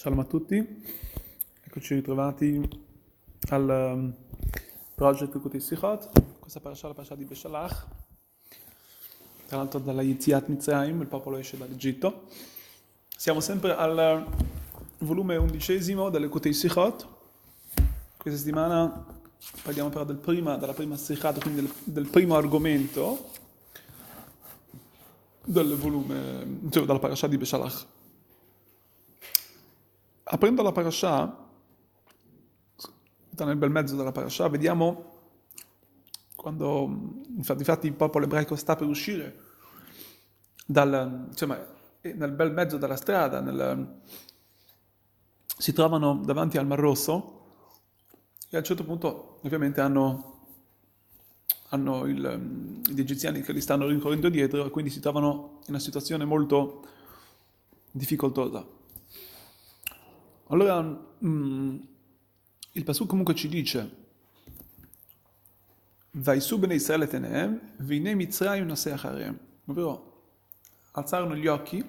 Shalom a tutti, eccoci ritrovati al um, Project Kukutei Sichot, questa parasha è la parasha di Beshalach, tra l'altro dalla Yiziat Mitzrayim, il popolo esce dall'Egitto. Siamo sempre al volume undicesimo delle Kutei Sichot, questa settimana parliamo però del prima, della prima Sichot, quindi del, del primo argomento del volume, cioè dalla parasha di Beshalach. Aprendo la parasha, nel bel mezzo della parasha, vediamo quando infatti, infatti il popolo ebraico sta per uscire dal, insomma, nel bel mezzo della strada, nel, si trovano davanti al Mar Rosso e a un certo punto ovviamente hanno, hanno il, gli egiziani che li stanno rincorrendo dietro e quindi si trovano in una situazione molto difficoltosa. Allora, mm, il Pasuk comunque ci dice Vai su bene Israele tenem, vine Mitzrayim naseacharem. Ovvero, alzarono gli occhi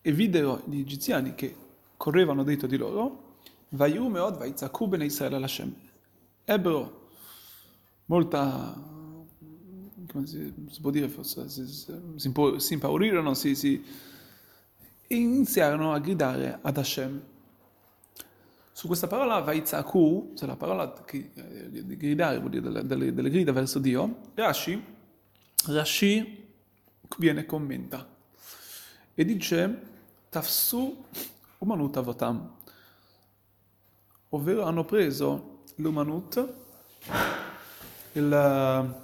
e videro gli egiziani che correvano dietro di loro, Vaiu meod vaitzaku bene Israele Lashem. Ebbero molta, come si, si può dire, forse, si, si, si impaurirono, si e iniziarono a gridare ad Hashem. Su questa parola Vaitzaku, cioè la parola che, eh, di gridare vuol dire delle, delle, delle, grida verso Dio, Rashi, Rashi viene commenta e dice Tafsu Umanut Avotam, ovvero hanno preso l'Umanut, il,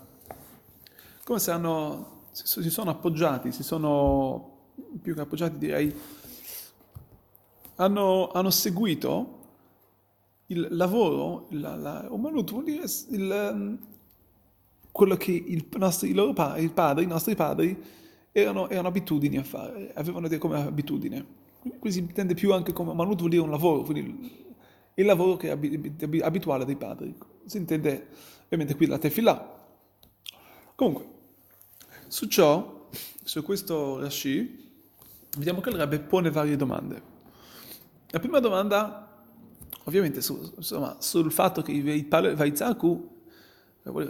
come se hanno, si sono appoggiati, si sono più che appoggiati direi, hanno, hanno seguito il lavoro, la, la, vuol dire il, quello che il nostro, i loro padri, il padre, i nostri padri erano, erano abitudini a fare, avevano come abitudine. Qui si intende più anche come Manut vuol dire un lavoro, quindi il lavoro che è abituale dei padri. Si intende ovviamente qui la tefillah. Comunque, su ciò, su questo Rashi, vediamo che il Rebbe pone varie domande. La prima domanda, ovviamente, su, insomma, sul fatto che i Vaizaku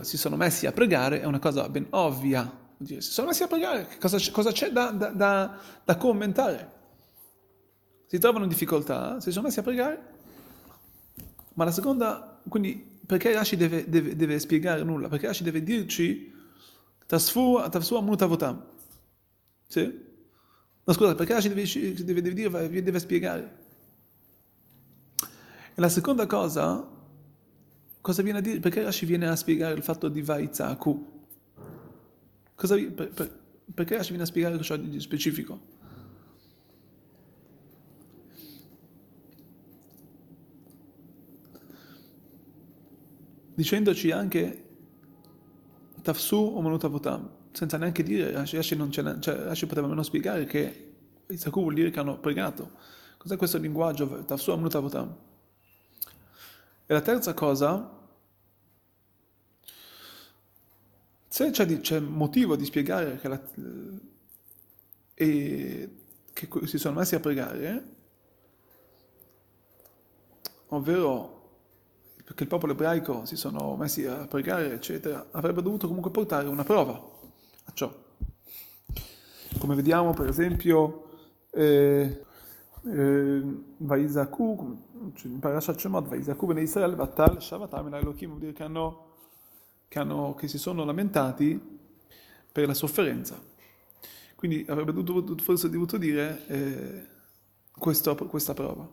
si sono messi a pregare è una cosa ben ovvia. Si sono messi a pregare, cosa, cosa c'è da, da, da, da, commentare? Si trovano in difficoltà, si sono messi a pregare, ma la seconda, quindi perché Rashi deve, deve, deve spiegare nulla? Perché Rashi deve dirci Tasfu Amutavotam. Sì? No, scusa, perché Rashi deve, deve, deve, dire, deve spiegare? E la seconda cosa, cosa viene a dire? Perché Rashi viene a spiegare il fatto di Vaitzaku? Cosa, per, per, perché Rashi viene a spiegare ciò di specifico? Dicendoci anche Tafsu o Manutavotam senza neanche dire, Rashi, non cioè, Rashi poteva meno spiegare che Isaku vuol dire che hanno pregato. Cos'è questo linguaggio? Tafsu Amnut Avotam. E la terza cosa, se c'è, c'è motivo di spiegare che, la, e, che si sono messi a pregare, ovvero perché il popolo ebraico si sono messi a pregare, eccetera, avrebbe dovuto comunque portare una prova. Come vediamo per esempio eh, eh, Vaizaku, in Parashat Shemot, Vaizaku bene Israel, Vatal, Shavatam Elohim, vuol dire che, hanno, che, hanno, che si sono lamentati per la sofferenza. Quindi avrebbe dovuto, forse dovuto dire eh, questo, questa prova.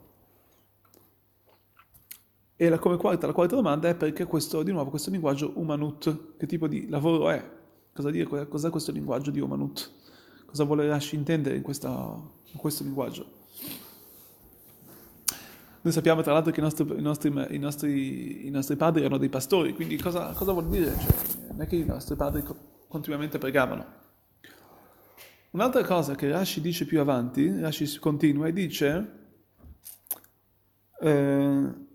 E la, come quarta, la quarta domanda è perché questo, di nuovo, questo linguaggio umanut, che tipo di lavoro è? Cosa dire, cos'è questo linguaggio di Omanut? Cosa vuole Rashi intendere in, questa, in questo linguaggio? Noi sappiamo tra l'altro che i nostri, i nostri, i nostri, i nostri padri erano dei pastori, quindi cosa, cosa vuol dire? Cioè, non è che i nostri padri continuamente pregavano. Un'altra cosa che Rashi dice più avanti, Rashi continua e dice... Eh,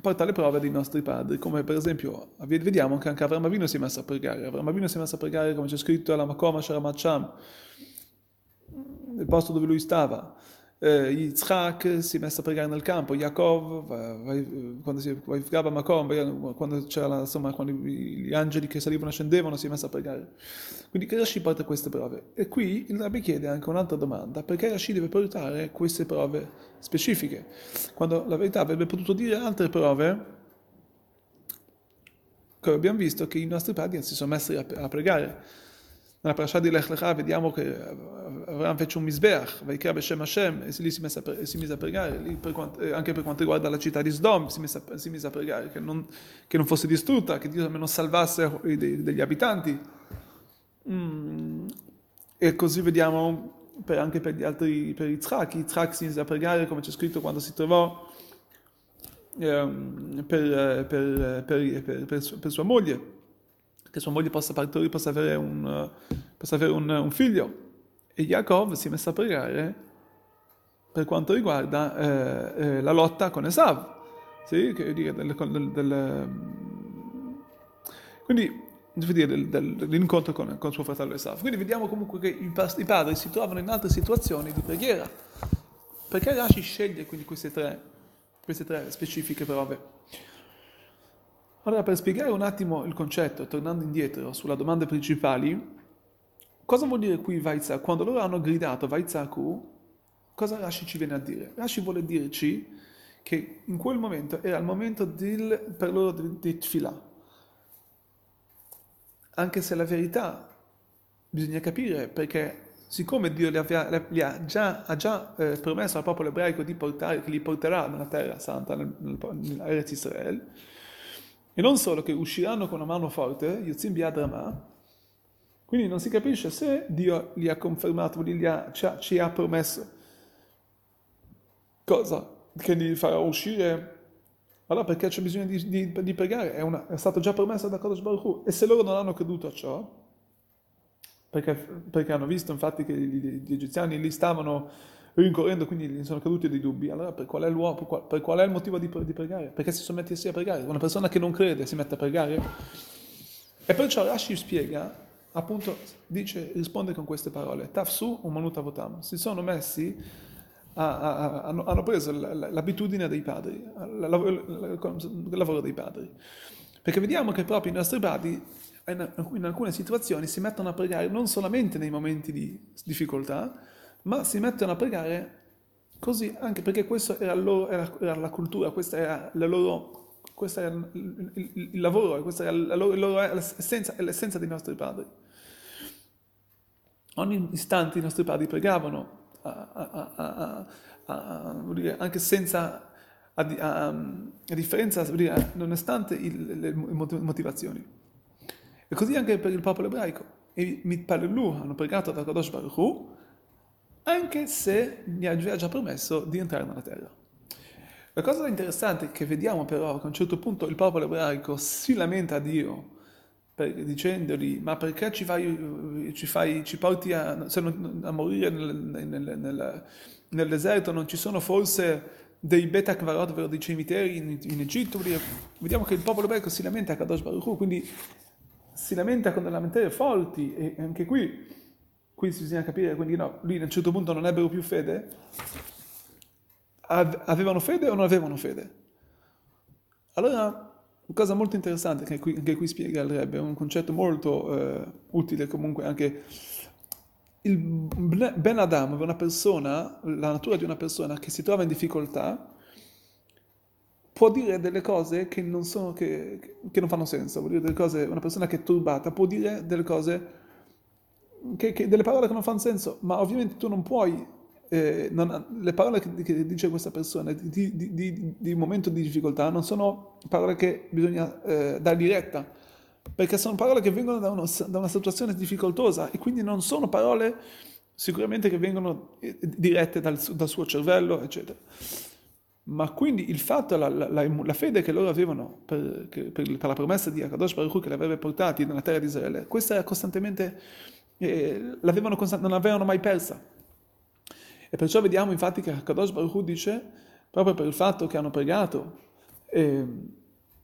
porta le prove dei nostri padri, come per esempio vediamo che anche Avram Avinu si è messo a pregare, Avram Avinu si è messo a pregare come c'è scritto alla Makoma Sharamacham, nel posto dove lui stava, eh, Yitzhak si è messo a pregare nel campo, Yaakov, quando si va Macom, quando, c'era, insomma, quando gli angeli che salivano e scendevano si è messo a pregare. Quindi Rashi porta queste prove. E qui il Rabbi chiede anche un'altra domanda, perché Rashi deve portare queste prove specifiche? Quando la verità avrebbe potuto dire altre prove, come abbiamo visto che i nostri padri si sono messi a, a pregare. Nella Lech Lecha vediamo che Avram fece un Vaikra Beshem Hashem, e lì si, mise a, si mise a pregare, per quanto, eh, anche per quanto riguarda la città di Sdom si mise si mise a pregare, che non, che non, fosse distrutta, che Dio almeno salvasse degli abitanti. Mm. E così vediamo per, anche per gli altri, per Yitzhak, Yitzhak si mise a pregare, come c'è scritto quando si trovò ehm, per, per, per, sua moglie, che sua moglie possa partorire, possa avere un, possa avere un, un figlio. E Yaakov si è messo a pregare per quanto riguarda eh, eh, la lotta con Esav. Sì, che dire, del, del, del, quindi del, dell'incontro con, con, suo fratello Esav. Quindi vediamo comunque che i, i, padri si trovano in altre situazioni di preghiera. Perché Rashi sceglie quindi queste tre, queste tre specifiche prove? Allora, per spiegare un attimo il concetto, tornando indietro sulla domanda principali, Cosa vuol dire qui Vaizak? Quando loro hanno gridato Vaitzaku, cosa Rashi ci viene a dire? Rashi vuole dirci che in quel momento era il momento del, per loro di, di tfila. Anche se la verità bisogna capire perché siccome Dio li, aveva, li ha già, ha già eh, promesso al popolo ebraico di portare, che li porterà nella terra santa, nel, nel, Israele, e non solo che usciranno con una mano forte, Yotzim Biad Ramah, quindi non si capisce se Dio li ha confermato, li ha, ci, ha, ci ha promesso cosa? Che li farà uscire. Allora perché c'è bisogno di, di, di pregare? È, una, è, stato già promesso da Kodesh Baruch Hu. E se loro non hanno creduto a ciò, perché, perché hanno visto infatti che gli, gli, egiziani lì stavano rincorrendo, quindi gli sono caduti dei dubbi, allora per qual è, per per qual è il motivo di, di pregare? Perché si sono messi a pregare? Una persona che non crede si mette a pregare? E perciò Rashi spiega appunto dice, risponde con queste parole, Tafsu umanut avotam, si sono messi, a, a, a, hanno, preso l'abitudine dei padri, il lavoro dei padri. Perché vediamo che proprio i nostri padri in alcune situazioni si mettono a pregare non solamente nei momenti di difficoltà, ma si mettono a pregare così, anche perché questa era, era, era la cultura, questa era la loro questo è il, lavoro, questa è la loro, l'essenza, l'essenza dei nostri padri ogni istante i nostri padri pregavano, a, a, a, dire, anche senza, a, differenza, dire, nonostante il, le motivazioni. E così anche per il popolo ebraico. I Mitpalelu hanno pregato da Kadosh Baruch Hu, anche se gli ha già promesso di entrare nella terra. La cosa interessante che vediamo però che a un certo punto il popolo ebraico si lamenta a Dio dicendogli ma perché ci, fai, ci, fai, ci porti a, non, a morire nel, nel, nel, nel, deserto, non ci sono forse dei beta kvarot, ovvero dei cimiteri in, in Egitto, vediamo che il popolo ebraico si lamenta a Kadosh Baruch Hu, quindi si lamenta con delle lamentele forti e anche qui, qui bisogna capire, quindi no, lì a un certo punto non ebbero più fede, avevano fede o non avevano fede? Allora una cosa molto interessante che qui, che qui spiega il Rebbe, un concetto molto eh, utile comunque anche il Ben Adam, una persona, la natura di una persona che si trova in difficoltà, può dire delle cose che non, sono, che, che non fanno senso, vuol dire delle cose, una persona che è turbata può dire delle cose, che, che, delle parole che non fanno senso, ma ovviamente tu non puoi eh, non, le parole che, che, dice questa persona di, di, di, di, momento di difficoltà non sono parole che bisogna eh, dargli retta, perché sono parole che vengono da, uno, da, una situazione difficoltosa e quindi non sono parole sicuramente che vengono eh, dirette dal, dal suo cervello, eccetera. Ma quindi il fatto, la, la, la, fede che loro avevano per, per, per la promessa di Akadosh Baruch Hu che li avrebbe portati nella terra di Israele, questa era costantemente, eh, constant- non l'avevano mai persa. E perciò vediamo infatti che Kadosh Baruch dice, proprio per il fatto che hanno pregato, eh,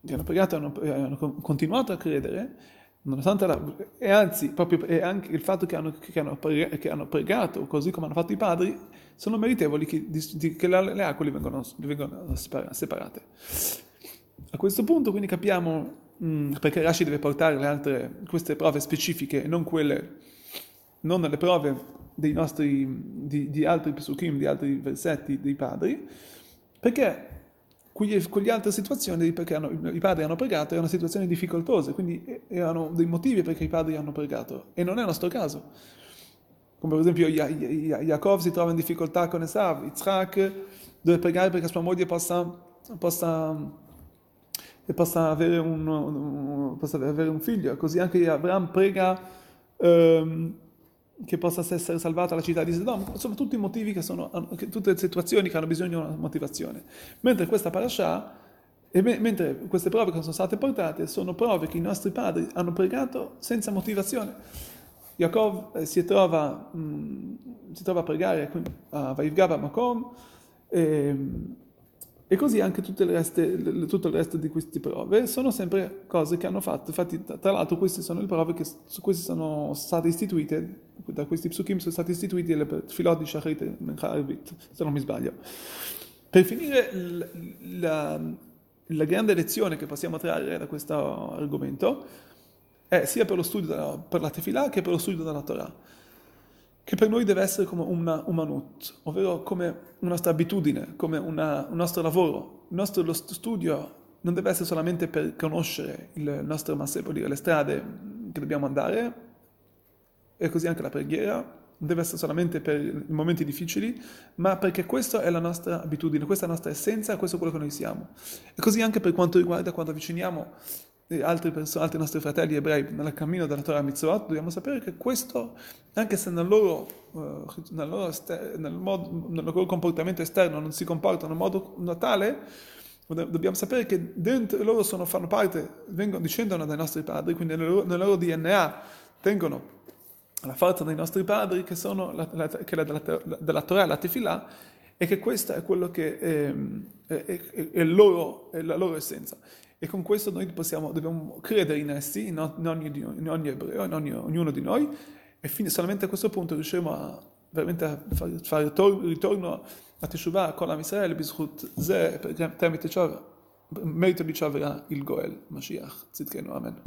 che hanno pregato e hanno, hanno continuato a credere, la, e anzi, proprio e anche il fatto che hanno, che, hanno, che hanno, pregato, così come hanno fatto i padri, sono meritevoli che, di, che le, le acque vengono, vengono separate. A questo punto quindi capiamo mh, perché Rashi deve portare altre, queste prove specifiche e non quelle, non le prove dei nostri, di, di altri pesukim, di altri versetti dei padri, perché quelle altre situazioni perché hanno, i padri hanno pregato erano situazioni difficoltose, quindi erano dei motivi perché i padri hanno pregato e non è il nostro caso. Come per esempio Yaakov si trova in difficoltà con Esav, Yitzhak deve pregare perché sua moglie possa, possa, possa, avere, un, possa avere, un, figlio, così anche Abraham prega ehm, che possa essere salvata la città di Sodom, sono tutti motivi che sono, tutte situazioni che hanno bisogno di una motivazione. Mentre questa parasha, me, mentre queste prove che sono state portate sono prove che i nostri padri hanno pregato senza motivazione. Yaakov eh, si, trova, mh, mm, si trova a pregare a Vaivgaba Makom, e, e così anche tutto il, resto, tutto il, resto, di queste prove sono sempre cose che hanno fatto. Infatti, tra l'altro, queste sono le prove che sono state istituite, da questi psukim sono state istituite le filot di Shachrit e Mencharavit, se non mi sbaglio. Per finire, la, la, grande lezione che possiamo trarre da questo argomento è sia per lo studio, per la tefillah che per lo studio della Torah che per noi deve essere come una umanut, ovvero come una nostra abitudine, come una, un nostro lavoro. Il nostro studio non deve essere solamente per conoscere il nostro massimo, dire le strade che dobbiamo andare, e così anche la preghiera, non deve essere solamente per i momenti difficili, ma perché questa è la nostra abitudine, questa è la nostra essenza, questo è quello che noi siamo. E così anche per quanto riguarda quando avviciniamo altri, persone, altri nostri fratelli ebrei nel cammino della Torah Mitzvot, dobbiamo sapere che questo, anche se nel loro, uh, nel, loro ester- nel, modo, nel, loro comportamento esterno non si comportano in modo tale, dobbiamo sapere che dentro loro sono, fanno parte, vengono, discendono dai nostri padri, quindi nel loro, nel loro DNA tengono la forza dei nostri padri, che sono la, la, che la, della, della Torah, la Tefillah, e che questo è quello che è, è, è, è, loro, è la loro essenza. E con questo noi possiamo, dobbiamo credere in essi, in ogni, in ogni ebreo, in ogni, ognuno di noi, e fine, solamente a questo punto riusciremo a veramente a fare, fare ritorno a Teshuvah con la Israele, Bizchut Ze, tramite ciò, merito di ciò verrà il Goel, Mashiach, Zidkenu, Amen.